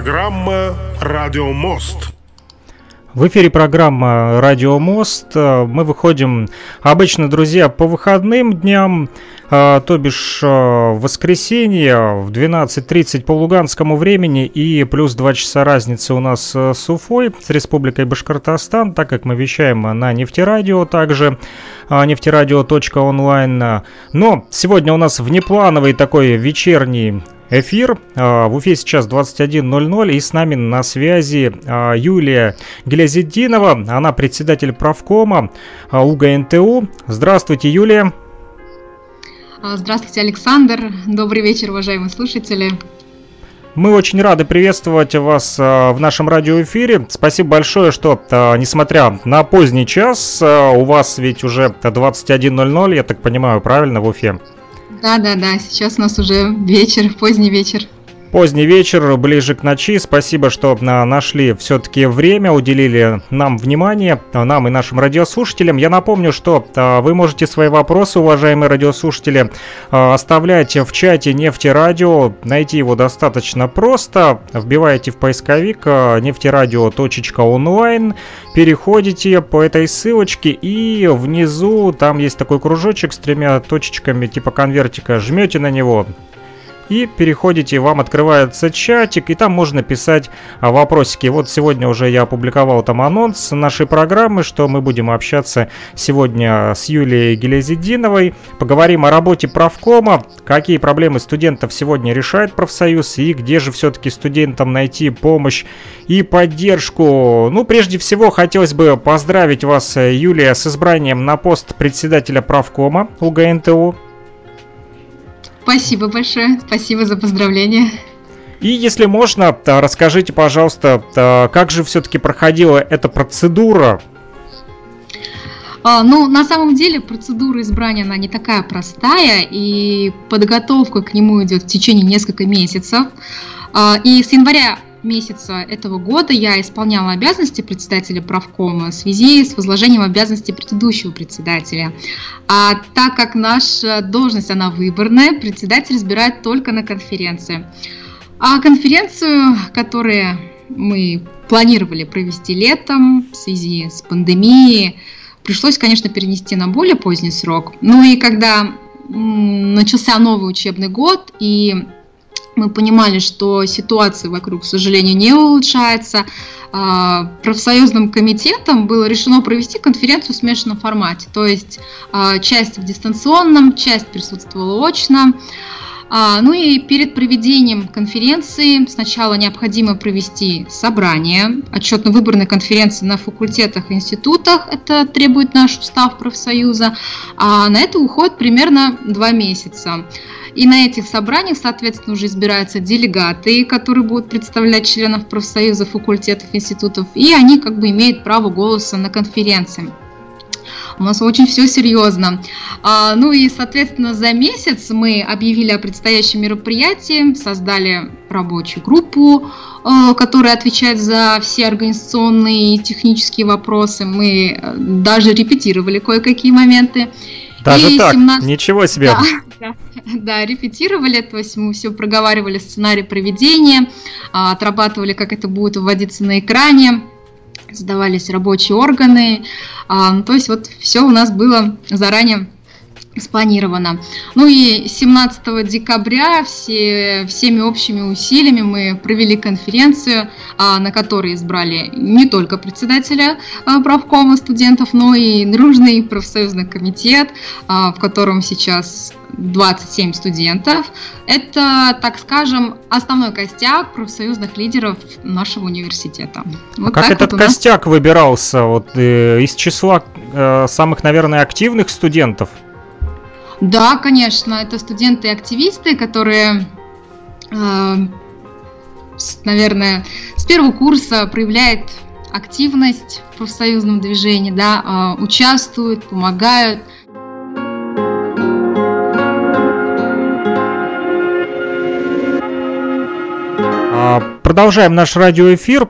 программа «Радио Мост». В эфире программа «Радио Мост». Мы выходим обычно, друзья, по выходным дням, а, то бишь а, в воскресенье в 12.30 по луганскому времени и плюс 2 часа разницы у нас а, с Уфой, с Республикой Башкортостан, так как мы вещаем на нефтерадио также, нефтерадио.онлайн. Но сегодня у нас внеплановый такой вечерний эфир. А, в Уфе сейчас 21.00 и с нами на связи а, Юлия Гелязиддинова. Она председатель правкома а, УГНТУ. Здравствуйте, Юлия. Здравствуйте, Александр. Добрый вечер, уважаемые слушатели. Мы очень рады приветствовать вас в нашем радиоэфире. Спасибо большое, что, несмотря на поздний час, у вас ведь уже 21.00, я так понимаю, правильно, в Уфе? Да, да, да, сейчас у нас уже вечер, поздний вечер. Поздний вечер, ближе к ночи. Спасибо, что а, нашли все-таки время, уделили нам внимание, а, нам и нашим радиослушателям. Я напомню, что а, вы можете свои вопросы, уважаемые радиослушатели, оставлять в чате Нефти Радио. Найти его достаточно просто. Вбиваете в поисковик нефтерадио.онлайн, переходите по этой ссылочке и внизу там есть такой кружочек с тремя точечками типа конвертика. Жмете на него, и переходите, вам открывается чатик, и там можно писать а, вопросики. Вот сегодня уже я опубликовал там анонс нашей программы, что мы будем общаться сегодня с Юлией Гелезидиновой. Поговорим о работе правкома, какие проблемы студентов сегодня решает профсоюз и где же все-таки студентам найти помощь и поддержку. Ну, прежде всего, хотелось бы поздравить вас, Юлия, с избранием на пост председателя правкома УГНТУ. Спасибо большое, спасибо за поздравления. И если можно, расскажите, пожалуйста, как же все-таки проходила эта процедура? А, ну, на самом деле процедура избрания, она не такая простая, и подготовка к нему идет в течение нескольких месяцев. А, и с января месяца этого года я исполняла обязанности председателя правкома в связи с возложением обязанностей предыдущего председателя. А так как наша должность, она выборная, председатель избирает только на конференции. А конференцию, которую мы планировали провести летом в связи с пандемией, пришлось, конечно, перенести на более поздний срок. Ну и когда начался новый учебный год, и мы понимали, что ситуация вокруг, к сожалению, не улучшается. А, профсоюзным комитетом было решено провести конференцию в смешанном формате, то есть а, часть в дистанционном, часть присутствовала очно. А, ну и перед проведением конференции сначала необходимо провести собрание, отчетно-выборной конференции на факультетах и институтах, это требует наш устав профсоюза, а на это уходит примерно два месяца. И на этих собраниях, соответственно, уже избираются делегаты, которые будут представлять членов профсоюза, факультетов, институтов, и они как бы имеют право голоса на конференции. У нас очень все серьезно. А, ну и, соответственно, за месяц мы объявили о предстоящем мероприятии, создали рабочую группу, а, которая отвечает за все организационные и технические вопросы. Мы э, даже репетировали кое-какие моменты. Даже и так? 17... Ничего себе! Да, да, да, репетировали, то есть мы все проговаривали сценарий проведения, а, отрабатывали, как это будет вводиться на экране, задавались рабочие органы, а, ну, то есть вот все у нас было заранее спланировано. Ну и 17 декабря все, всеми общими усилиями мы провели конференцию, а, на которой избрали не только председателя а, правкома студентов, но и дружный профсоюзный комитет, а, в котором сейчас 27 студентов. Это, так скажем, основной костяк профсоюзных лидеров нашего университета. Вот как этот вот костяк нас... выбирался вот, э, из числа э, самых, наверное, активных студентов? Да, конечно, это студенты и активисты, которые, э, наверное, с первого курса проявляют активность в профсоюзном движении, да, э, участвуют, помогают. А, продолжаем наш радиоэфир.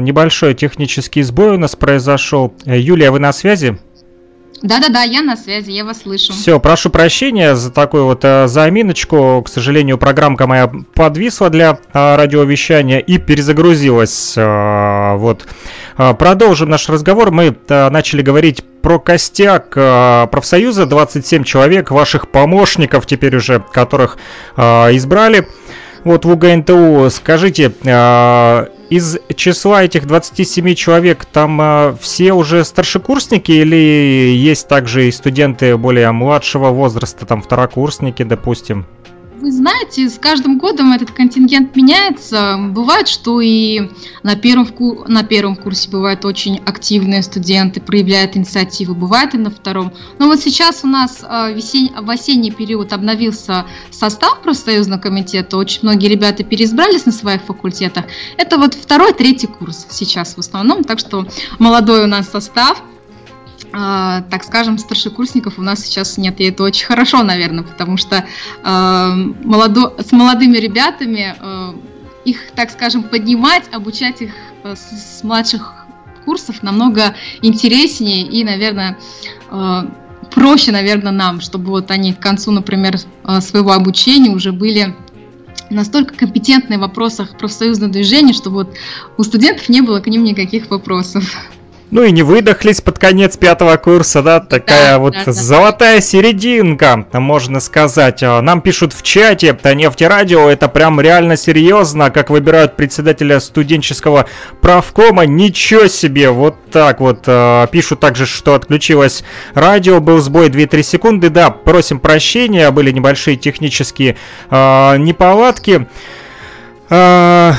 Небольшой технический сбой у нас произошел. Юлия, вы на связи? Да-да-да, я на связи, я вас слышу. Все, прошу прощения за такую вот э, заминочку. К сожалению, программка моя подвисла для э, радиовещания и перезагрузилась. Э, вот. Э, продолжим наш разговор. Мы э, начали говорить про костяк э, профсоюза, 27 человек, ваших помощников теперь уже, которых э, избрали. Вот в УГНТУ, скажите, э, из числа этих 27 человек там э, все уже старшекурсники или есть также и студенты более младшего возраста, там второкурсники, допустим? Вы знаете, с каждым годом этот контингент меняется. Бывает, что и на первом, на первом курсе бывают очень активные студенты, проявляют инициативу, бывает и на втором. Но вот сейчас у нас а, весень, в осенний период обновился состав профсоюзного комитета, очень многие ребята переизбрались на своих факультетах. Это вот второй, третий курс сейчас в основном, так что молодой у нас состав – э, так скажем, старшекурсников у нас сейчас нет. И это очень хорошо, наверное, потому что э, молодо, с молодыми ребятами э, их, так скажем, поднимать, обучать их с, с младших курсов намного интереснее и, наверное, э, проще, наверное, нам, чтобы вот они к концу, например, своего обучения уже были настолько компетентны в вопросах профсоюзного движения, чтобы вот у студентов не было к ним никаких вопросов. Ну и не выдохлись под конец пятого курса, да, такая да, вот да, золотая да. серединка, можно сказать. А, нам пишут в чате, нефтерадио, это прям реально серьезно, как выбирают председателя студенческого правкома, ничего себе, вот так вот. А, пишут также, что отключилось радио, был сбой 2-3 секунды, да, просим прощения, были небольшие технические э, неполадки. Э,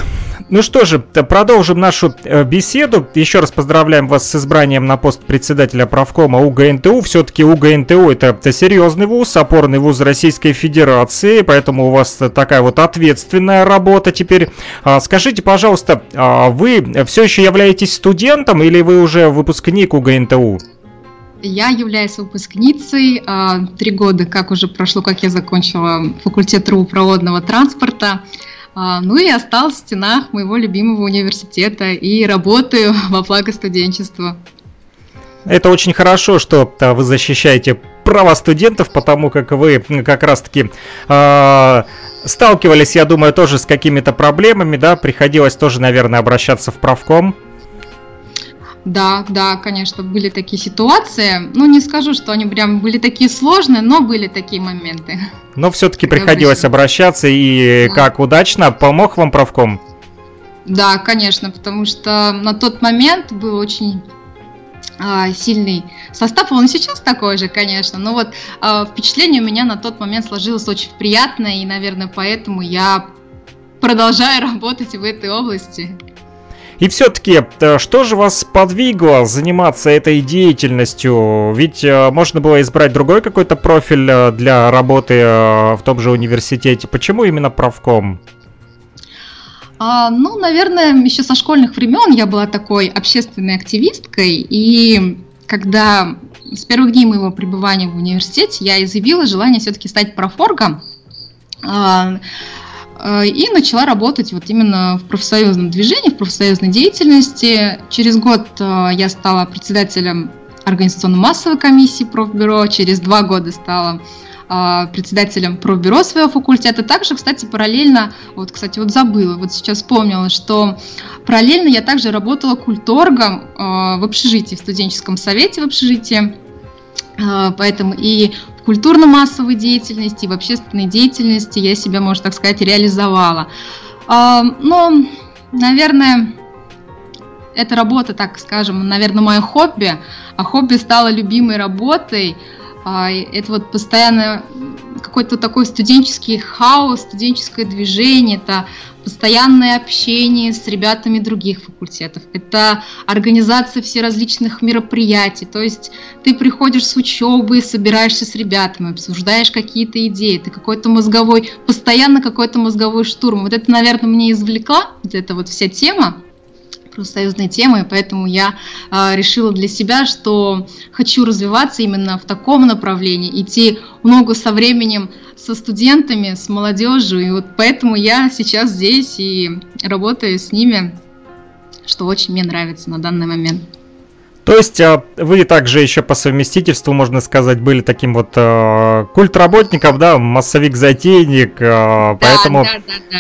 ну что же, продолжим нашу э, беседу. Еще раз поздравляем вас с избранием на пост председателя правкома УГНТУ. Все-таки УГНТУ это, это серьезный вуз, опорный вуз Российской Федерации, поэтому у вас такая вот ответственная работа теперь. А, скажите, пожалуйста, а вы все еще являетесь студентом или вы уже выпускник УГНТУ? Я являюсь выпускницей. А, три года, как уже прошло, как я закончила факультет трубопроводного транспорта. А, ну и остался в стенах моего любимого университета и работаю во благо студенчества. Это очень хорошо, что а, вы защищаете права студентов, потому как вы как раз-таки э, сталкивались, я думаю, тоже с какими-то проблемами, да, приходилось тоже, наверное, обращаться в правком. Да, да, конечно, были такие ситуации. Ну, не скажу, что они прям были такие сложные, но были такие моменты. Но все-таки приходилось обращаться, и да. как удачно помог вам правком? Да, конечно, потому что на тот момент был очень а, сильный состав, он сейчас такой же, конечно, но вот а, впечатление у меня на тот момент сложилось очень приятное, и, наверное, поэтому я продолжаю работать в этой области. И все-таки, э, что же вас подвигло заниматься этой деятельностью? Ведь э, можно было избрать другой какой-то профиль э, для работы в том же университете. Почему именно правком? А, ну, наверное, еще со школьных времен я была такой общественной активисткой, и когда с первых дней моего пребывания в университете я изъявила желание все-таки стать профоргом, а, и начала работать вот именно в профсоюзном движении, в профсоюзной деятельности. Через год э, я стала председателем организационно-массовой комиссии профбюро, через два года стала э, председателем профбюро своего факультета. Также, кстати, параллельно, вот, кстати, вот забыла, вот сейчас вспомнила, что параллельно я также работала культоргом в общежитии, в студенческом совете в общежитии. Поэтому и культурно-массовой деятельности, в общественной деятельности я себя, можно так сказать, реализовала. А, но, наверное, эта работа, так скажем, наверное, мое хобби, а хобби стало любимой работой. А, это вот постоянно какой-то такой студенческий хаос, студенческое движение, это постоянное общение с ребятами других факультетов, это организация всеразличных мероприятий, то есть ты приходишь с учебы, собираешься с ребятами, обсуждаешь какие-то идеи, ты какой-то мозговой, постоянно какой-то мозговой штурм. Вот это, наверное, мне извлекла, вот эта вот вся тема, профсоюзной темы, поэтому я э, решила для себя, что хочу развиваться именно в таком направлении, идти много со временем со студентами, с молодежью, и вот поэтому я сейчас здесь и работаю с ними, что очень мне нравится на данный момент. То есть а, вы также еще по совместительству, можно сказать, были таким вот э, культработником, да, массовик-затейник, э, поэтому... Да, да, да, да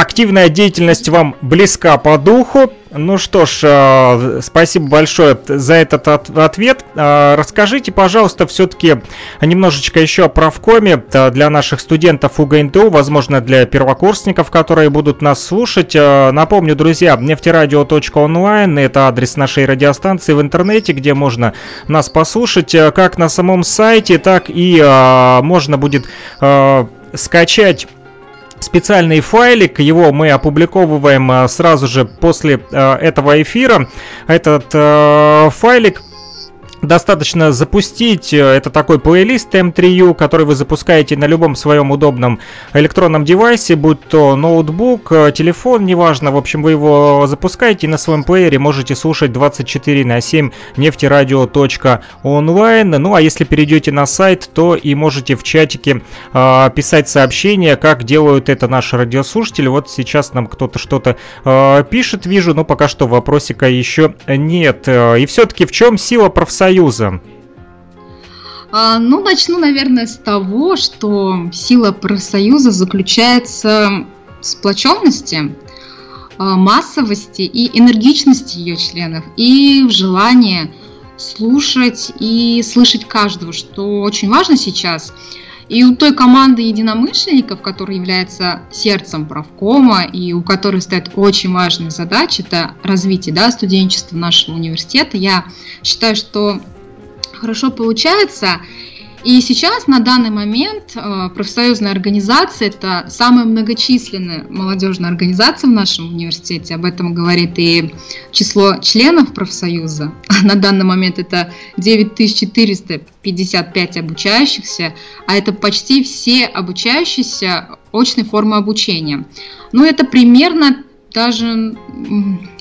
активная деятельность вам близка по духу. Ну что ж, э, спасибо большое за этот ответ. Э, расскажите, пожалуйста, все-таки немножечко еще о правкоме э, для наших студентов УГНТУ, возможно, для первокурсников, которые будут нас слушать. Напомню, друзья, нефтерадио.онлайн – это адрес нашей радиостанции в интернете, где можно нас послушать как на самом сайте, так и можно будет скачать специальный файлик, его мы опубликовываем э, сразу же после э, этого эфира. Этот э, файлик Достаточно запустить, э, это такой плейлист M3U, который вы запускаете на любом своем удобном электронном девайсе, будь то ноутбук, э, телефон, неважно, в общем, вы его запускаете на своем плеере можете слушать 24 на 7 нефтерадио.онлайн. Ну а если перейдете на сайт, то и можете в чатике э, писать сообщения, как делают это наши радиослушатели. Вот сейчас нам кто-то что-то э, пишет, вижу, но пока что вопросика еще нет. И все-таки в чем сила профсоюза? Профсоюза? А, ну, начну, наверное, с того, что сила профсоюза заключается в сплоченности, а, массовости и энергичности ее членов, и в желании слушать и слышать каждого, что очень важно сейчас. И у той команды единомышленников, которая является сердцем правкома и у которой стоит очень важная задача, это развитие да, студенчества нашего университета, я считаю, что хорошо получается. И сейчас, на данный момент, э, профсоюзная организация – это самая многочисленная молодежная организация в нашем университете. Об этом говорит и число членов профсоюза. На данный момент это 9455 обучающихся, а это почти все обучающиеся очной формы обучения. Ну, это примерно даже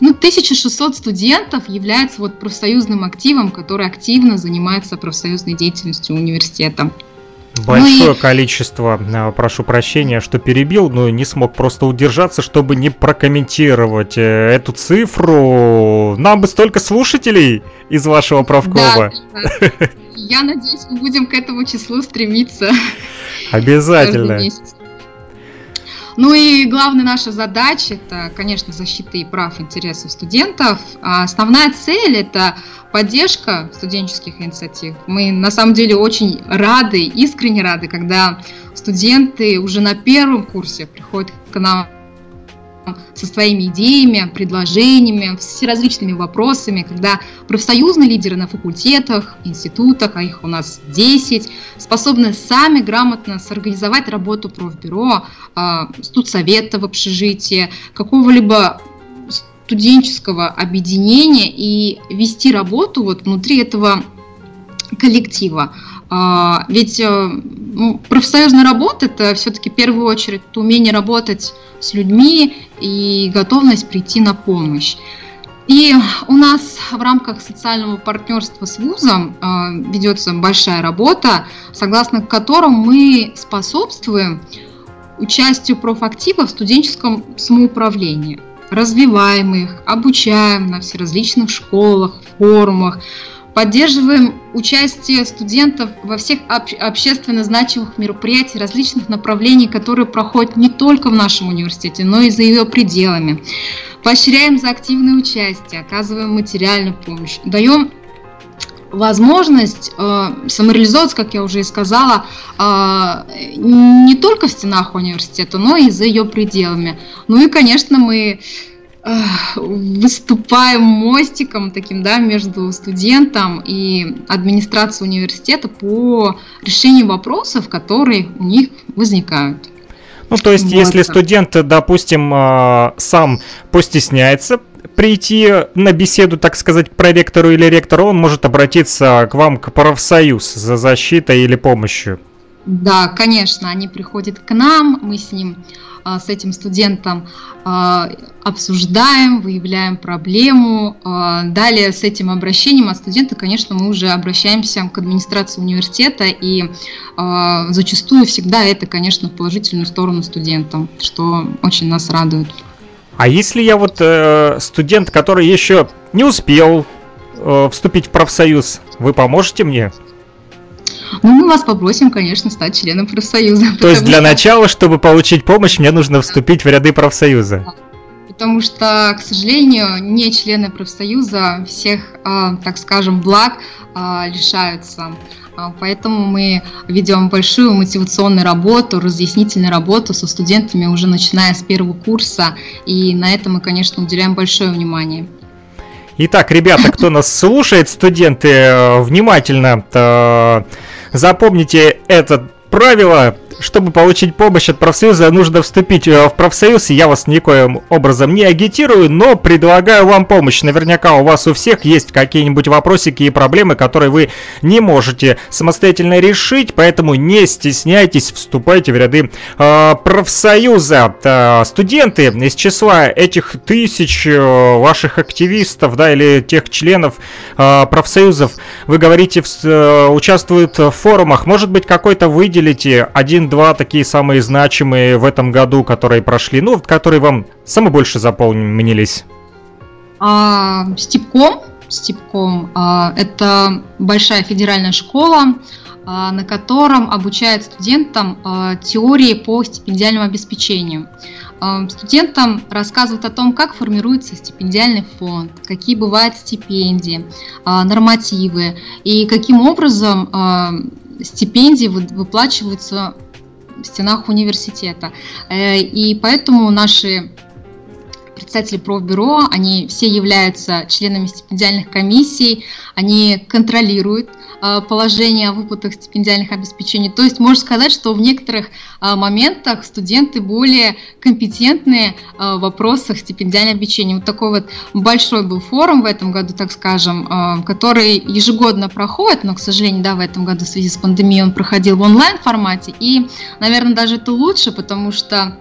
ну, 1600 студентов является вот профсоюзным активом, который активно занимается профсоюзной деятельностью университета. Большое ну и... количество, а, прошу прощения, что перебил, но не смог просто удержаться, чтобы не прокомментировать э, эту цифру. Нам бы столько слушателей из вашего правкова. Да, да. Я надеюсь, мы будем к этому числу стремиться. Обязательно. Ну и главная наша задача это, конечно, защита и прав интересов студентов. А основная цель это поддержка студенческих инициатив. Мы на самом деле очень рады, искренне рады, когда студенты уже на первом курсе приходят к нам со своими идеями, предложениями, с различными вопросами, когда профсоюзные лидеры на факультетах, институтах, а их у нас 10, способны сами грамотно сорганизовать работу профбюро, а, студсовета в общежитии, какого-либо студенческого объединения и вести работу вот внутри этого коллектива. А, ведь э, ну, профсоюзная работа это все-таки в первую очередь умение работать с людьми и готовность прийти на помощь. И у нас в рамках социального партнерства с вузом э, ведется большая работа, согласно которой мы способствуем участию профактива в студенческом самоуправлении. Развиваем их, обучаем на всеразличных школах, форумах, Поддерживаем участие студентов во всех об- общественно значимых мероприятиях различных направлений, которые проходят не только в нашем университете, но и за ее пределами. Поощряем за активное участие, оказываем материальную помощь, даем возможность э, самореализоваться, как я уже и сказала, э, не только в стенах университета, но и за ее пределами. Ну и, конечно, мы выступаем мостиком таким, да, между студентом и администрацией университета по решению вопросов, которые у них возникают. Ну, то есть, вот. если студент, допустим, а, сам постесняется прийти на беседу, так сказать, проректору или ректору, он может обратиться к вам к профсоюз за защитой или помощью. Да, конечно, они приходят к нам, мы с ним а, с этим студентом а, обсуждаем, выявляем проблему. А, далее с этим обращением от студента, конечно, мы уже обращаемся к администрации университета, и зачастую всегда это, конечно, в положительную сторону студентам, что очень нас радует. А если я вот э, студент, который еще не успел э, вступить в профсоюз, вы поможете мне? Ну, мы вас попросим, конечно, стать членом профсоюза. То есть для что... начала, чтобы получить помощь, мне нужно вступить в ряды профсоюза? Потому что, к сожалению, не члены профсоюза всех, а, так скажем, благ а, лишаются. А, поэтому мы ведем большую мотивационную работу, разъяснительную работу со студентами уже начиная с первого курса. И на это мы, конечно, уделяем большое внимание. Итак, ребята, кто нас слушает, студенты, э, внимательно э, запомните это правило чтобы получить помощь от профсоюза, нужно вступить э, в профсоюз. Я вас никоим образом не агитирую, но предлагаю вам помощь. Наверняка у вас у всех есть какие-нибудь вопросики и проблемы, которые вы не можете самостоятельно решить, поэтому не стесняйтесь, вступайте в ряды э, профсоюза. Э, студенты из числа этих тысяч э, ваших активистов, да, или тех членов э, профсоюзов, вы говорите, в, э, участвуют в форумах. Может быть, какой-то выделите один один-два такие самые значимые в этом году, которые прошли, ну, которые вам самые больше запомнились? А, Степком. Степком. А, это большая федеральная школа, а, на котором обучают студентам а, теории по стипендиальному обеспечению. Студентам рассказывают о том, как формируется стипендиальный фонд, какие бывают стипендии, нормативы и каким образом стипендии выплачиваются в стенах университета. Э, и поэтому наши представители профбюро, они все являются членами стипендиальных комиссий, они контролируют положение о выплатах стипендиальных обеспечений. То есть можно сказать, что в некоторых э, моментах студенты более компетентные в вопросах стипендиального обеспечения. Вот такой вот большой был форум в этом году, так скажем, который ежегодно проходит, но, к сожалению, да, в этом году в связи с пандемией он проходил в онлайн формате. И, наверное, даже это лучше, потому что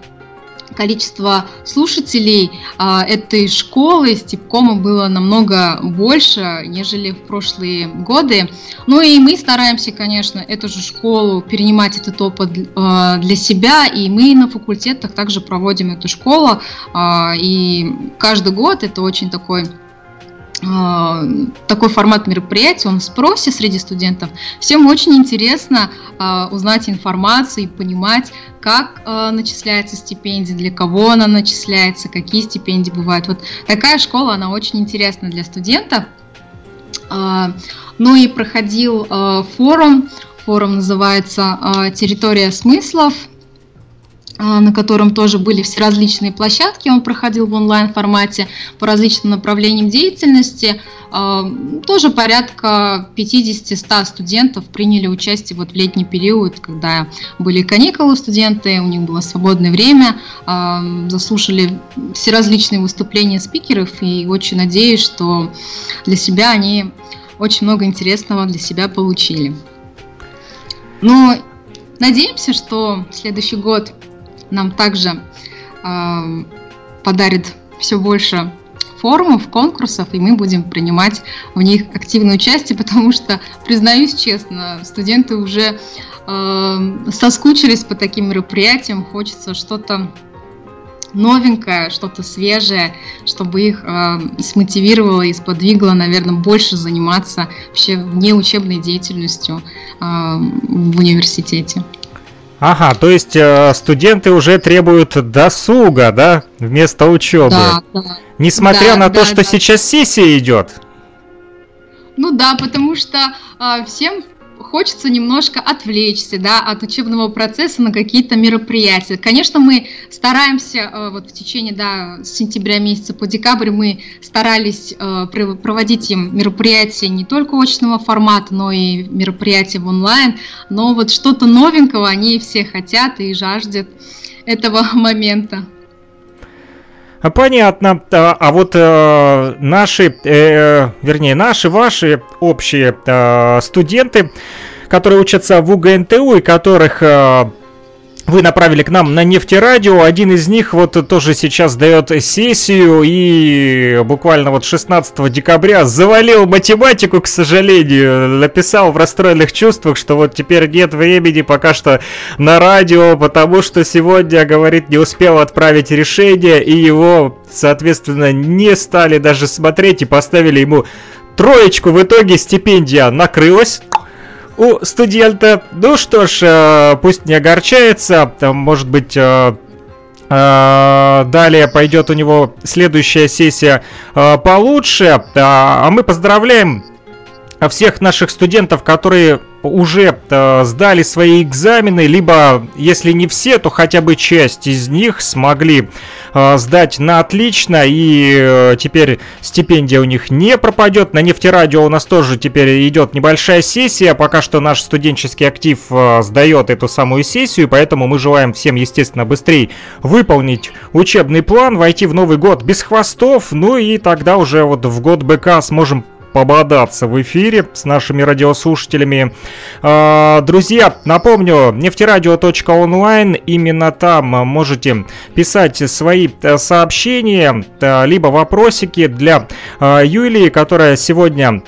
количество слушателей а, этой школы Степкома было намного больше, нежели в прошлые годы. Ну и мы стараемся, конечно, эту же школу перенимать этот опыт а, для себя, и мы на факультетах также проводим эту школу, а, и каждый год это очень такой такой формат мероприятия, он в спросе среди студентов. Всем очень интересно э, узнать информацию и понимать, как э, начисляется стипендия, для кого она начисляется, какие стипендии бывают. Вот такая школа, она очень интересна для студентов. Э, ну и проходил э, форум, форум называется э, «Территория смыслов», на котором тоже были все различные площадки. Он проходил в онлайн-формате по различным направлениям деятельности. А, тоже порядка 50-100 студентов приняли участие вот в летний период, когда были каникулы студенты, у них было свободное время, а, заслушали все различные выступления спикеров и очень надеюсь, что для себя они очень много интересного для себя получили. Но надеемся, что следующий год нам также э, подарит все больше форумов, конкурсов, и мы будем принимать в них активное участие, потому что, признаюсь честно, студенты уже э, соскучились по таким мероприятиям, хочется что-то новенькое, что-то свежее, чтобы их э, смотивировало и сподвигло, наверное, больше заниматься вообще внеучебной деятельностью э, в университете. Ага, то есть э, студенты уже требуют досуга, да, вместо учебы. Да, да. Несмотря да, на да, то, что да. сейчас сессия идет. Ну да, потому что э, всем хочется немножко отвлечься да, от учебного процесса на какие-то мероприятия. Конечно, мы стараемся э, вот в течение да, сентября месяца по декабрь мы старались э, проводить им мероприятия не только очного формата, но и мероприятия в онлайн. Но вот что-то новенького они все хотят и жаждут этого момента. Понятно. А, а вот э, наши, э, вернее, наши, ваши общие э, студенты, которые учатся в УГНТУ и которых э, вы направили к нам на нефтерадио. Один из них вот тоже сейчас дает сессию и буквально вот 16 декабря завалил математику, к сожалению. Написал в расстроенных чувствах, что вот теперь нет времени пока что на радио, потому что сегодня, говорит, не успел отправить решение и его, соответственно, не стали даже смотреть и поставили ему троечку в итоге стипендия накрылась у студента. Ну что ж, э, пусть не огорчается, может быть, э, э, Далее пойдет у него следующая сессия получше. А мы поздравляем всех наших студентов, которые уже э, сдали свои экзамены, либо, если не все, то хотя бы часть из них смогли э, сдать на отлично, и э, теперь стипендия у них не пропадет. На нефтерадио у нас тоже теперь идет небольшая сессия, пока что наш студенческий актив э, сдает эту самую сессию, поэтому мы желаем всем, естественно, быстрее выполнить учебный план, войти в Новый год без хвостов, ну и тогда уже вот в год БК сможем пободаться в эфире с нашими радиослушателями. А, друзья, напомню, нефтерадио.онлайн, именно там можете писать свои э, сообщения, э, либо вопросики для э, Юлии, которая сегодня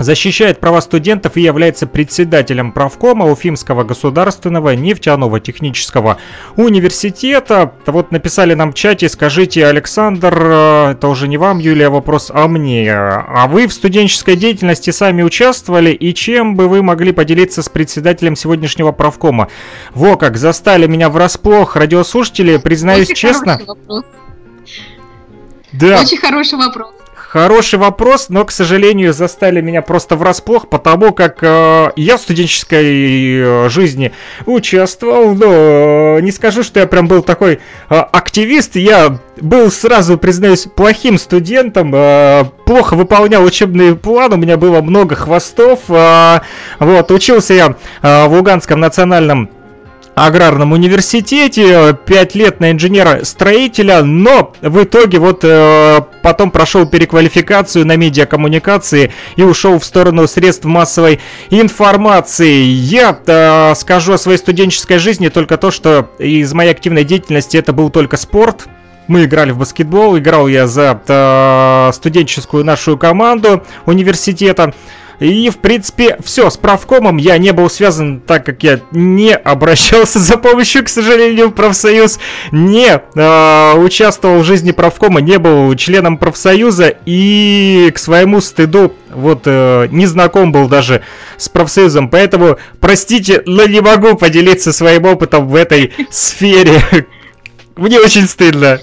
защищает права студентов и является председателем правкома Уфимского государственного нефтяного технического университета. Вот написали нам в чате, скажите, Александр, э, это уже не вам, Юлия, вопрос, а мне. А вы в студенческой деятельности сами участвовали, и чем бы вы могли поделиться с председателем сегодняшнего правкома? Во как, застали меня врасплох, радиослушатели, признаюсь Очень честно. Да. Очень хороший вопрос. Хороший вопрос, но, к сожалению, застали меня просто врасплох, потому как э, я в студенческой э, жизни участвовал, но не скажу, что я прям был такой э, активист, я был сразу, признаюсь, плохим студентом, э, плохо выполнял учебный план, у меня было много хвостов, э, вот, учился я э, в Луганском национальном аграрном университете, 5 лет на инженера-строителя, но в итоге вот э, потом прошел переквалификацию на медиакоммуникации и ушел в сторону средств массовой информации. Я э, скажу о своей студенческой жизни только то, что из моей активной деятельности это был только спорт, мы играли в баскетбол, играл я за э, студенческую нашу команду университета. И, в принципе, все, с правкомом я не был связан, так как я не обращался за помощью, к сожалению, в профсоюз, не э, участвовал в жизни правкома, не был членом профсоюза и, к своему стыду, вот, э, не знаком был даже с профсоюзом, поэтому, простите, но не могу поделиться своим опытом в этой сфере. Мне очень стыдно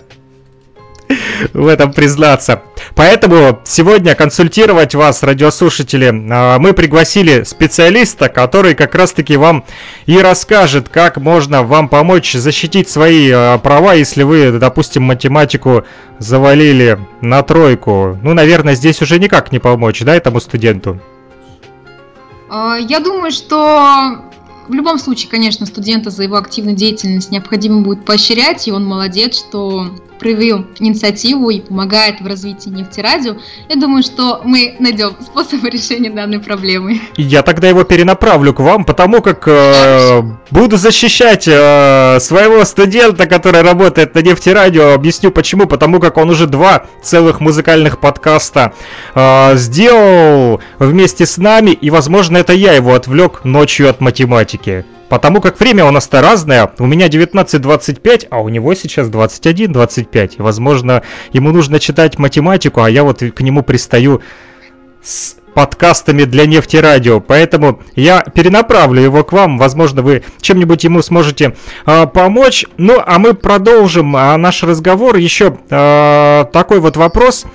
в этом признаться. Поэтому сегодня консультировать вас, радиослушатели, а, мы пригласили специалиста, который как раз-таки вам и расскажет, как можно вам помочь защитить свои а, права, если вы, допустим, математику завалили на тройку. Ну, наверное, здесь уже никак не помочь, да, этому студенту? А, я думаю, что в любом случае, конечно, студента за его активную деятельность необходимо будет поощрять, и он молодец, что проявил инициативу и помогает в развитии нефтерадио, я думаю, что мы найдем способ решения данной проблемы. Я тогда его перенаправлю к вам, потому как э, буду защищать э, своего студента, который работает на нефтерадио. Объясню почему. Потому как он уже два целых музыкальных подкаста э, сделал вместе с нами, и, возможно, это я его отвлек ночью от математики. Потому как время у нас-то разное. У меня 19.25, а у него сейчас 21.25. Возможно, ему нужно читать математику, а я вот к нему пристаю с подкастами для нефтерадио. Поэтому я перенаправлю его к вам. Возможно, вы чем-нибудь ему сможете э, помочь. Ну, а мы продолжим э, наш разговор. Еще э, такой вот вопрос.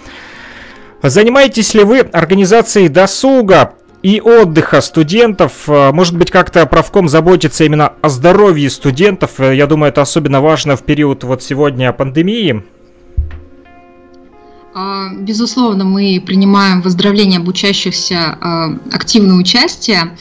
Занимаетесь ли вы организацией досуга? И отдыха студентов. Э, может быть, как-то правком заботится именно о здоровье студентов. Э, я думаю, это особенно важно в период вот сегодня пандемии. А, безусловно, мы принимаем в обучающихся а, активное участие.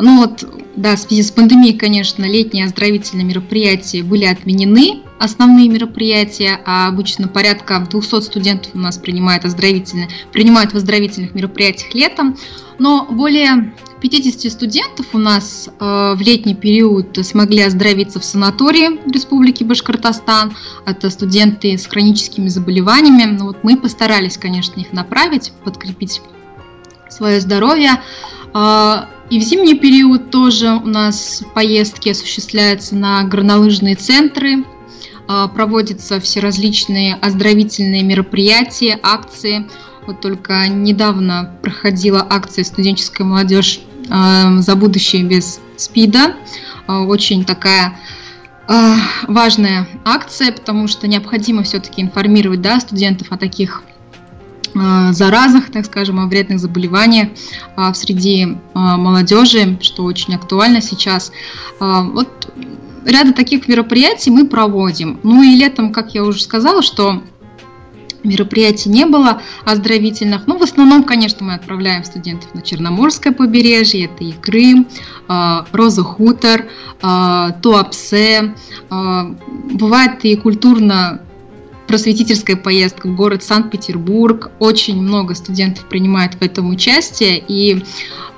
Ну вот, да, в связи с пандемией, конечно, летние оздоровительные мероприятия были отменены, основные мероприятия, а обычно порядка 200 студентов у нас принимают, оздоровительные, принимают в оздоровительных мероприятиях летом, но более 50 студентов у нас э, в летний период смогли оздоровиться в санатории Республики Башкортостан. Это студенты с хроническими заболеваниями. Ну, вот мы постарались, конечно, их направить, подкрепить свое здоровье. И в зимний период тоже у нас поездки осуществляются на горнолыжные центры, а, проводятся все различные оздоровительные мероприятия, акции. Вот только недавно проходила акция «Студенческая молодежь э, за будущее без СПИДа». Э, очень такая важная акция, потому что необходимо все-таки информировать да, студентов о таких заразах, так скажем, о вредных заболеваниях э, среди э, молодежи, что очень актуально сейчас. Э, вот ряда таких мероприятий мы проводим. Ну и летом, как я уже сказала, что мероприятий не было оздоровительных. Ну, в основном, конечно, мы отправляем студентов на Черноморское побережье, это и Крым, а, Роза Хутор, а, Туапсе. А, бывает и культурно просветительская поездка в город Санкт-Петербург. Очень много студентов принимает в этом участие, и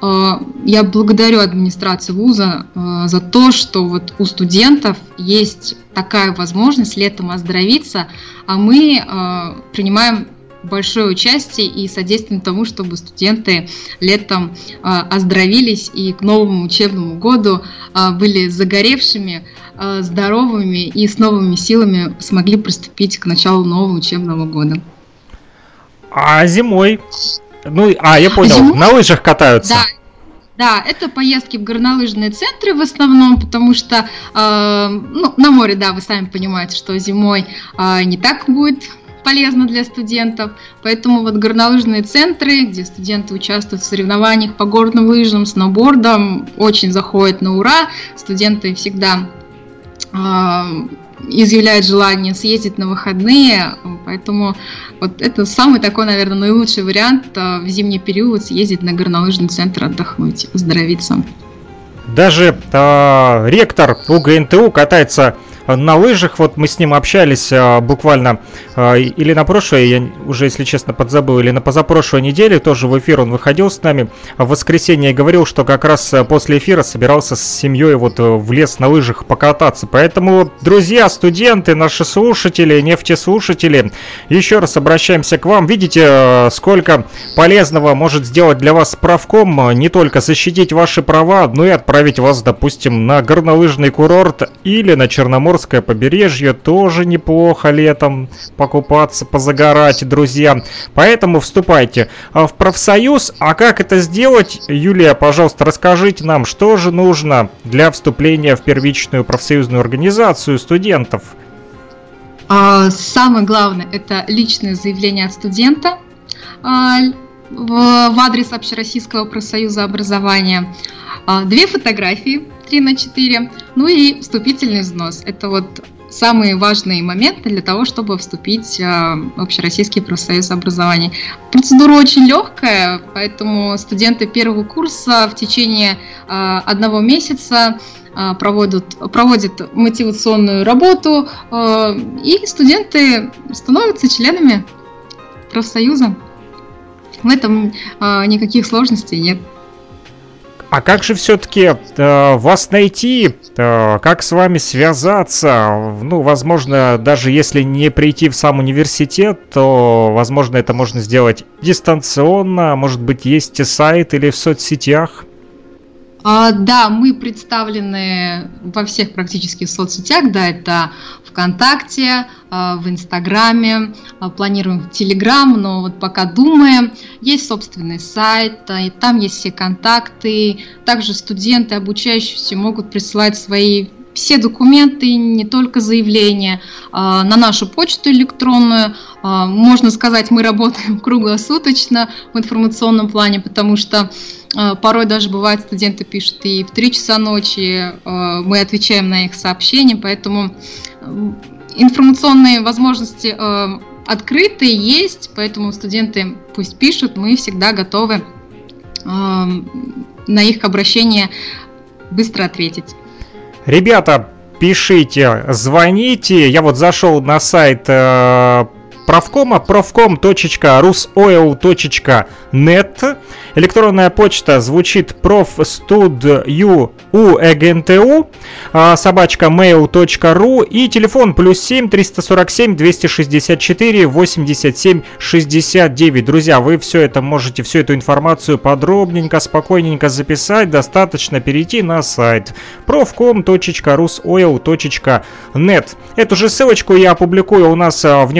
э, я благодарю администрацию вуза э, за то, что вот у студентов есть такая возможность летом оздоровиться, а мы э, принимаем большое участие и содействуем тому, чтобы студенты летом э, оздоровились и к новому учебному году э, были загоревшими, э, здоровыми и с новыми силами смогли приступить к началу нового учебного года. А зимой? Ну, а, я понял, зимой? на лыжах катаются. Да, да, это поездки в горнолыжные центры в основном, потому что э, ну, на море, да, вы сами понимаете, что зимой э, не так будет полезно для студентов. Поэтому вот горнолыжные центры, где студенты участвуют в соревнованиях по горным лыжам, сноубордам, очень заходят на ура. Студенты всегда э, изъявляют желание съездить на выходные, поэтому вот это самый такой, наверное, наилучший вариант э, в зимний период съездить на горнолыжный центр отдохнуть, оздоровиться. Даже э, ректор УГНТУ катается на лыжах. Вот мы с ним общались а, буквально а, или на прошлой, я уже, если честно, подзабыл, или на позапрошлой неделе, тоже в эфир он выходил с нами в воскресенье и говорил, что как раз после эфира собирался с семьей вот э, в лес на лыжах покататься. Поэтому, друзья, студенты, наши слушатели, нефтеслушатели, еще раз обращаемся к вам. Видите, сколько полезного может сделать для вас правком, не только защитить ваши права, но и отправить вас, допустим, на горнолыжный курорт или на Черноморский Черноморское побережье тоже неплохо летом покупаться, позагорать, друзья. Поэтому вступайте а, в профсоюз. А как это сделать, Юлия, пожалуйста, расскажите нам, что же нужно для вступления в первичную профсоюзную организацию студентов? А, самое главное – это личное заявление от студента а, в адрес Общероссийского профсоюза образования, две фотографии 3 на 4, ну и вступительный взнос. Это вот самые важные моменты для того, чтобы вступить в Общероссийский профсоюз образования. Процедура очень легкая, поэтому студенты первого курса в течение одного месяца проводят, проводят мотивационную работу, и студенты становятся членами профсоюза. В этом никаких сложностей нет. А как же все-таки э, вас найти? Э, как с вами связаться? Ну, возможно, даже если не прийти в сам университет, то, возможно, это можно сделать дистанционно. Может быть, есть сайт или в соцсетях? А, да, мы представлены во всех практически соцсетях, да, это ВКонтакте, а, в Инстаграме, а, планируем в Телеграм, но вот пока думаем. Есть собственный сайт, и там есть все контакты. Также студенты, обучающиеся, могут присылать свои все документы, не только заявления, на нашу почту электронную. Можно сказать, мы работаем круглосуточно в информационном плане, потому что Э, порой даже бывает, студенты пишут и в 3 часа ночи, мы отвечаем на их сообщения, поэтому информационные возможности открыты, есть, поэтому студенты пусть пишут, мы всегда готовы на их обращение быстро ответить. Ребята, пишите, звоните. Я вот зашел на сайт правкома, правком.rusoil.net Электронная почта звучит profstuduegntу собачка mail.ru и телефон плюс 7 347 264 87 69. Друзья, вы все это можете, всю эту информацию подробненько, спокойненько записать. Достаточно перейти на сайт profcom.rusoil.net. Эту же ссылочку я опубликую у нас в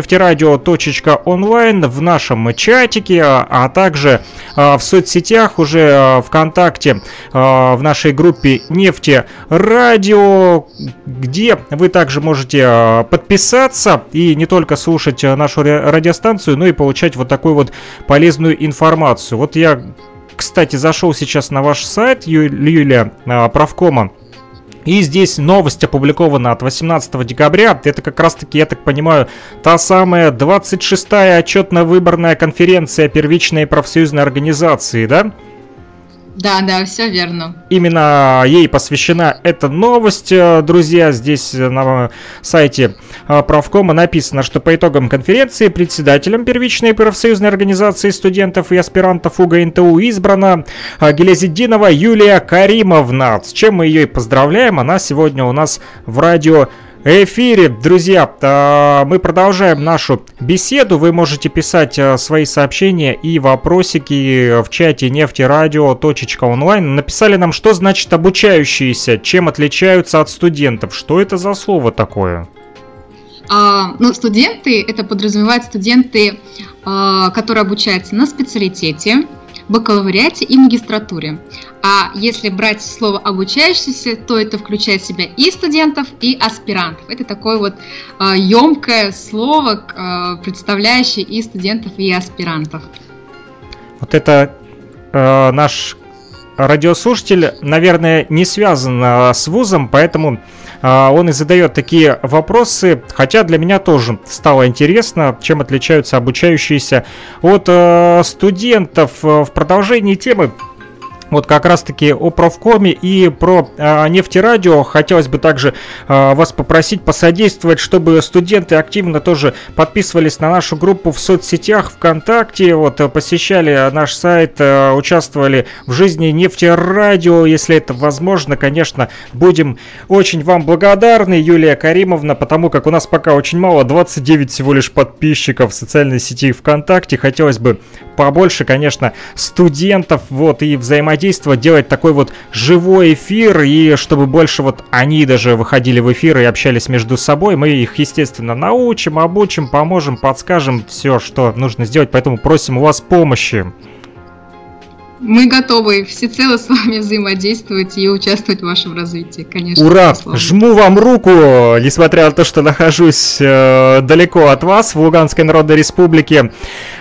нефтерадио.онлайн в нашем чатике, а также в соцсетях уже ВКонтакте в нашей группе Нефти Радио, где вы также можете подписаться и не только слушать нашу радиостанцию, но и получать вот такую вот полезную информацию. Вот я, кстати, зашел сейчас на ваш сайт Юлия Правкома. И здесь новость опубликована от 18 декабря. Это как раз таки, я так понимаю, та самая 26-я отчетно-выборная конференция первичной профсоюзной организации, да? Да, да, все верно. Именно ей посвящена эта новость, э, друзья. Здесь на сайте э, правкома написано, что по итогам конференции председателем первичной профсоюзной организации студентов и аспирантов УГНТУ избрана э, Гелезидинова Юлия Каримовна. С чем мы ее и поздравляем. Она сегодня у нас в радио эфире. Друзья, мы продолжаем нашу беседу. Вы можете писать а, свои сообщения и вопросики в чате нефтерадио.онлайн. Написали нам, что значит обучающиеся, чем отличаются от студентов. Что это за слово такое? А, ну, студенты, это подразумевает студенты, а, которые обучаются на специалитете, бакалавриате и магистратуре. А если брать слово обучающийся, то это включает в себя и студентов, и аспирантов. Это такое вот э, емкое слово, э, представляющее и студентов, и аспирантов. Вот это э, наш радиослушатель, наверное, не связан э, с вузом, поэтому а, он и задает такие вопросы, хотя для меня тоже стало интересно, чем отличаются обучающиеся от э, студентов. В продолжении темы вот как раз-таки о профкоме и про э, нефтерадио. Хотелось бы также э, вас попросить посодействовать, чтобы студенты активно тоже подписывались на нашу группу в соцсетях ВКонтакте, вот э, посещали наш сайт, э, участвовали в жизни нефтерадио, если это возможно, конечно, будем очень вам благодарны, Юлия Каримовна, потому как у нас пока очень мало, 29 всего лишь подписчиков в социальной сети ВКонтакте, хотелось бы побольше, конечно, студентов, вот, и взаимодействовать, делать такой вот живой эфир, и чтобы больше вот они даже выходили в эфир и общались между собой, мы их, естественно, научим, обучим, поможем, подскажем все, что нужно сделать, поэтому просим у вас помощи. Мы готовы всецело с вами взаимодействовать и участвовать в вашем развитии, конечно. Ура! Безусловно. Жму вам руку, несмотря на то, что нахожусь э, далеко от вас, в Луганской Народной Республике.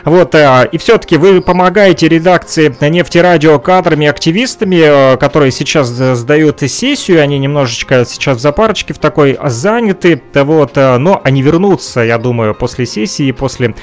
Вот, э, и все-таки вы помогаете редакции нефтерадио кадрами, активистами, э, которые сейчас сдают сессию, они немножечко сейчас в запарочке в такой заняты, вот, э, но они вернутся, я думаю, после сессии, после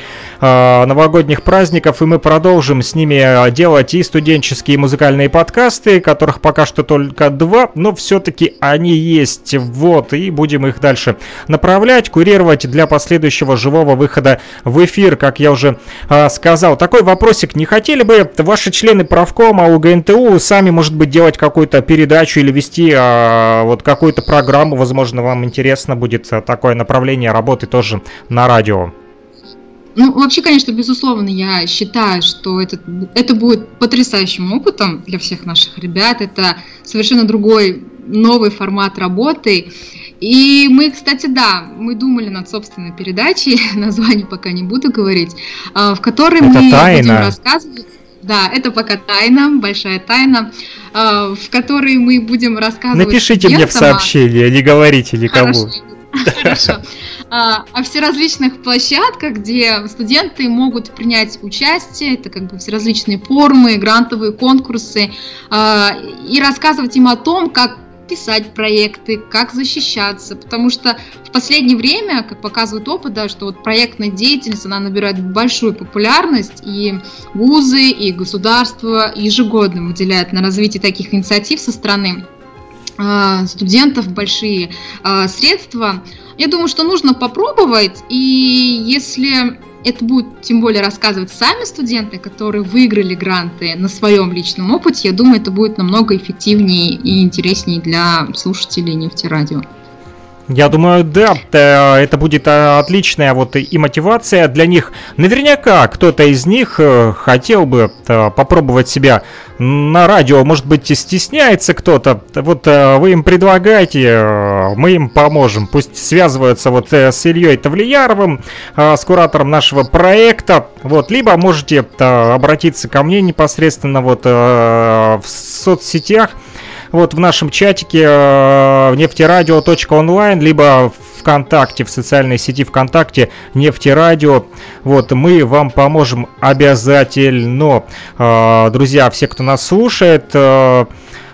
э, новогодних праздников, и мы продолжим с ними э, делать и студенческие студенческие музыкальные подкасты, которых пока что только два, но все-таки они есть. Вот, и будем их дальше направлять, курировать для последующего живого выхода в эфир, как я уже э, сказал. Такой вопросик, не хотели бы ваши члены правкома УГНТУ сами, может быть, делать какую-то передачу или вести э, вот какую-то программу, возможно, вам интересно будет такое направление работы тоже на радио? Ну, вообще, конечно, безусловно, я считаю, что это, это будет потрясающим опытом для всех наших ребят. Это совершенно другой, новый формат работы. И мы, кстати, да, мы думали над собственной передачей, название пока не буду говорить, а, в которой это мы тайна. будем рассказывать. Да, это пока тайна, большая тайна, а, в которой мы будем рассказывать. Напишите мне в сообщение, не говорите никому. Хорошо. Хорошо. А, о всеразличных площадках, где студенты могут принять участие, это как бы всеразличные форумы, грантовые конкурсы, а, и рассказывать им о том, как писать проекты, как защищаться, потому что в последнее время, как показывает опыт, да, что вот проектная деятельность, она набирает большую популярность, и вузы, и государство ежегодно выделяют на развитие таких инициатив со стороны студентов большие а, средства. Я думаю, что нужно попробовать, и если это будут тем более рассказывать сами студенты, которые выиграли гранты на своем личном опыте, я думаю, это будет намного эффективнее и интереснее для слушателей нефтерадио. Я думаю, да, э, это будет э, отличная вот и мотивация для них. Наверняка кто-то из них э, хотел бы попробовать себя на радио, может быть, стесняется кто-то. Вот вы им предлагаете, мы им поможем. Пусть связываются вот с Ильей Тавлияровым, с куратором нашего проекта. Вот, либо можете обратиться ко мне непосредственно вот в соцсетях вот в нашем чатике э, нефтерадио.онлайн, либо ВКонтакте, в социальной сети ВКонтакте Нефтерадио. Вот, мы вам поможем обязательно. Э, друзья, все, кто нас слушает, э,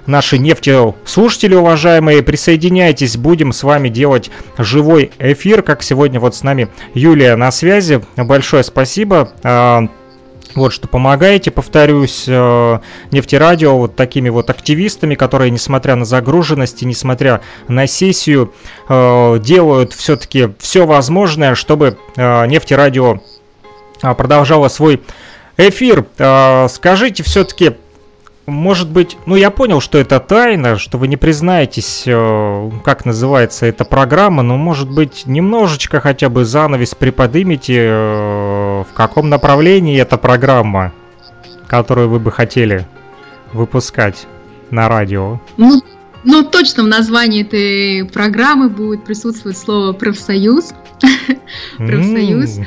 наши нефтеслушатели, уважаемые, присоединяйтесь, будем с вами делать живой эфир, как сегодня вот с нами Юлия на связи. Большое спасибо. Вот что помогаете, повторюсь, э, нефтерадио вот такими вот активистами, которые, несмотря на загруженность и несмотря на сессию, э, делают все-таки все возможное, чтобы э, нефтерадио продолжало свой эфир. Скажите все-таки, может быть, ну я понял, что это тайна, что вы не признаетесь, как называется эта программа, но может быть немножечко хотя бы занавес приподнимите, в каком направлении эта программа, которую вы бы хотели выпускать на радио? Ну, ну точно в названии этой программы будет присутствовать слово профсоюз. Профсоюз.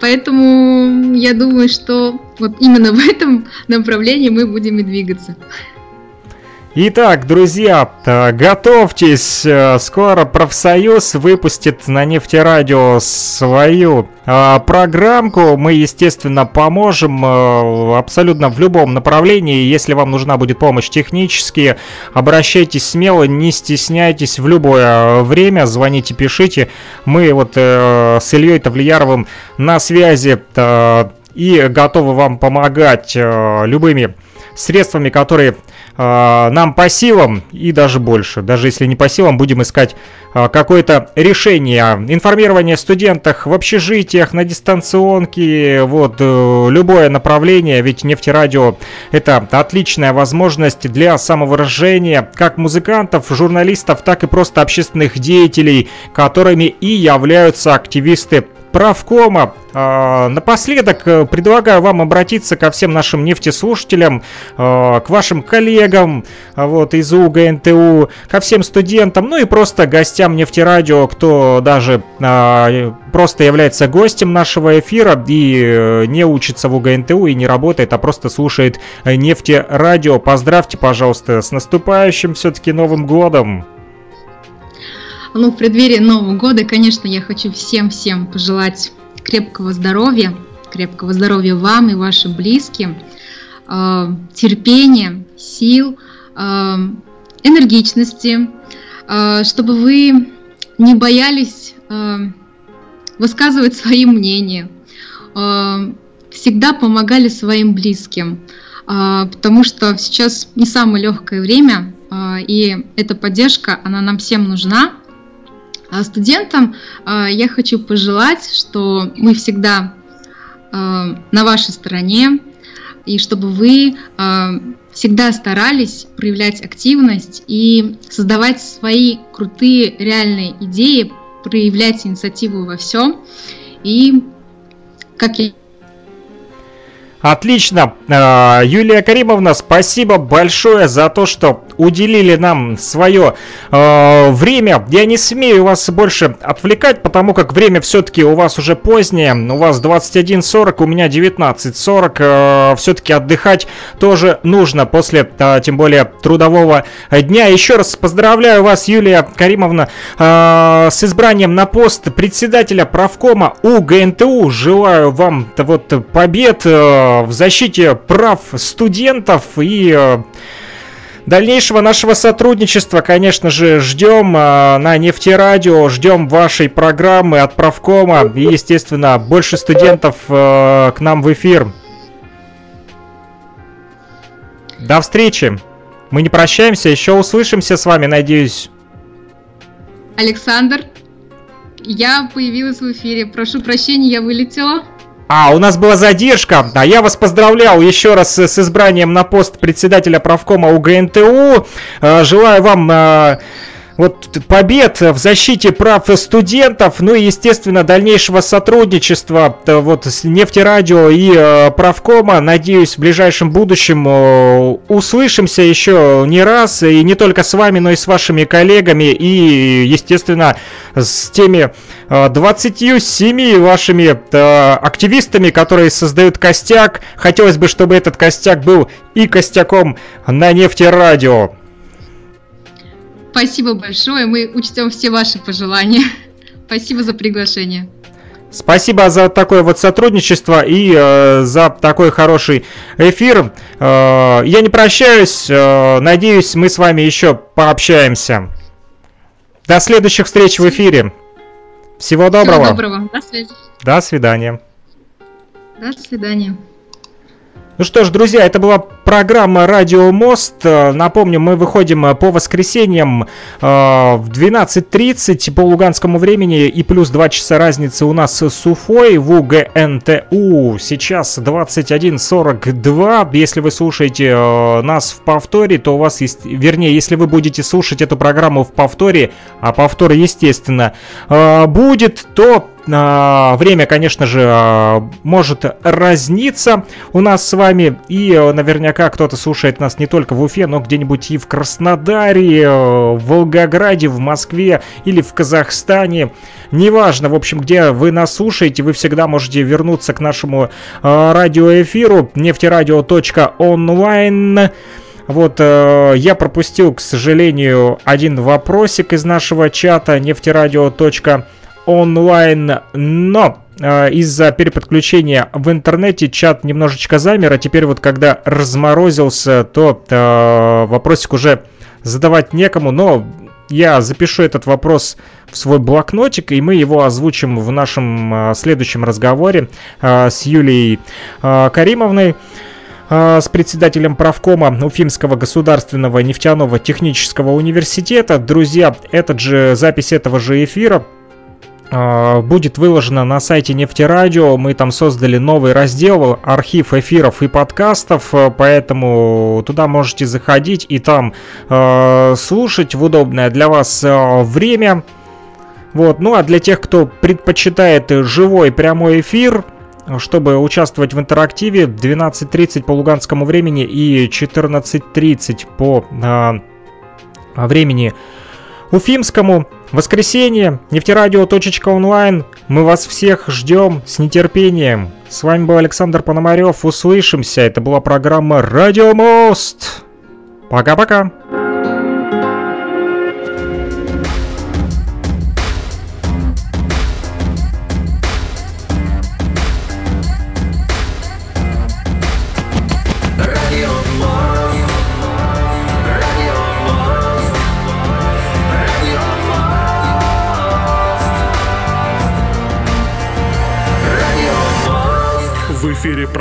Поэтому я думаю, что вот именно в этом направлении мы будем и двигаться. Итак, друзья, готовьтесь, э, скоро профсоюз выпустит на нефтерадио свою э, программку. Мы, естественно, поможем э, абсолютно в любом направлении. Если вам нужна будет помощь технически, обращайтесь смело, не стесняйтесь в любое время, звоните, пишите. Мы вот с Ильей Тавлияровым на связи и готовы вам помогать любыми средствами, которые э, нам по силам и даже больше. Даже если не по силам, будем искать э, какое-то решение. Информирование о студентах в общежитиях, на дистанционке, вот, э, любое направление, ведь нефтерадио это отличная возможность для самовыражения как музыкантов, журналистов, так и просто общественных деятелей, которыми и являются активисты правкома. А, напоследок э, предлагаю вам обратиться ко всем нашим нефтеслушателям, а, к вашим коллегам а, вот, из УГНТУ, ко всем студентам, ну и просто гостям нефтерадио, кто даже просто является гостем нашего эфира и э, не учится в УГНТУ и не работает, а просто слушает нефтерадио. Поздравьте, пожалуйста, с наступающим все-таки Новым годом! Ну, в преддверии Нового года, конечно, я хочу всем-всем пожелать крепкого здоровья, крепкого здоровья вам и вашим близким, э, терпения, сил, э, энергичности, э, чтобы вы не боялись высказывать свои мнения, всегда помогали своим близким, потому что сейчас не самое легкое время, и эта поддержка, она нам всем нужна, а студентам а, я хочу пожелать, что мы всегда а, на вашей стороне, и чтобы вы всегда старались проявлять активность и создавать свои крутые реальные идеи, проявлять инициативу во всем. И, как я Отлично. Юлия Каримовна, спасибо большое за то, что уделили нам свое э, время. Я не смею вас больше отвлекать, потому как время все-таки у вас уже позднее. У вас 21.40, у меня 19.40. Э, все-таки отдыхать тоже нужно после, э, тем более, трудового дня. Еще раз поздравляю вас, Юлия Каримовна, э, с избранием на пост председателя правкома УГНТУ. Желаю вам вот побед. Э, в защите прав студентов и э, дальнейшего нашего сотрудничества, конечно же, ждем э, на нефтерадио, ждем вашей программы от правкома и, естественно, больше студентов э, к нам в эфир. До встречи! Мы не прощаемся, еще услышимся с вами, надеюсь. Александр, Я появилась в эфире. Прошу прощения, я вылетела. А, у нас была задержка. А я вас поздравлял еще раз с избранием на пост председателя правкома УГНТУ. Э, желаю вам э, вот побед в защите прав студентов, ну и, естественно, дальнейшего сотрудничества э, вот с нефтерадио и э, правкома. Надеюсь, в ближайшем будущем э, услышимся еще не раз, и не только с вами, но и с вашими коллегами, и, естественно, с теми э, 27 вашими активистами, которые создают костяк. Хотелось бы, чтобы этот костяк был и костяком на нефтерадио. Спасибо большое, мы учтем все ваши пожелания. Спасибо за приглашение. Спасибо за такое вот сотрудничество и э, за такой хороший эфир. Э, я не прощаюсь, э, надеюсь, мы с вами еще пообщаемся. До следующих встреч в эфире. Всего доброго. Всего доброго. До связи. До свидания. До свидания. Ну что ж, друзья, это была программа «Радио Мост». Э, Напомню, мы выходим э, по воскресеньям э, в 12.30 по луганскому времени и плюс 2 часа разницы у нас с Уфой в УГНТУ. Сейчас 21.42. Если вы слушаете э, нас в повторе, то у вас есть... Вернее, если вы будете слушать эту программу в повторе, а повтор, естественно, будет, то Время, конечно же, а, может разниться у нас с вами. И э, наверняка кто-то слушает нас не только в Уфе, но где-нибудь и в Краснодаре, э, в Волгограде, в Москве или в Казахстане. Неважно, в общем, где вы нас слушаете, вы всегда можете вернуться к нашему э, радиоэфиру нефтерадио.онлайн. Вот, э, я пропустил, к сожалению, один вопросик из нашего чата нефтерадио.онлайн онлайн, но э, из-за переподключения в интернете чат немножечко замер, а теперь вот когда разморозился, то э, вопросик уже задавать некому, но я запишу этот вопрос в свой блокнотик, и мы его озвучим в нашем э, следующем разговоре э, с Юлией э, Каримовной э, с председателем правкома Уфимского государственного нефтяного технического университета. Друзья, этот же запись этого же эфира будет выложено на сайте Нефтерадио. Мы там создали новый раздел архив эфиров и подкастов, э, поэтому туда можете заходить и там э, слушать в удобное для вас э, время. Вот, ну а для тех, кто предпочитает живой прямой эфир, чтобы участвовать в интерактиве 12.30 по луганскому времени и 14.30 по времени Уфимскому. Воскресенье, нефтерадио.онлайн. Мы вас всех ждем с нетерпением. С вами был Александр Пономарев. Услышимся. Это была программа Радио Мост. Пока-пока.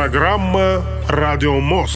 Программа «Радио Мост».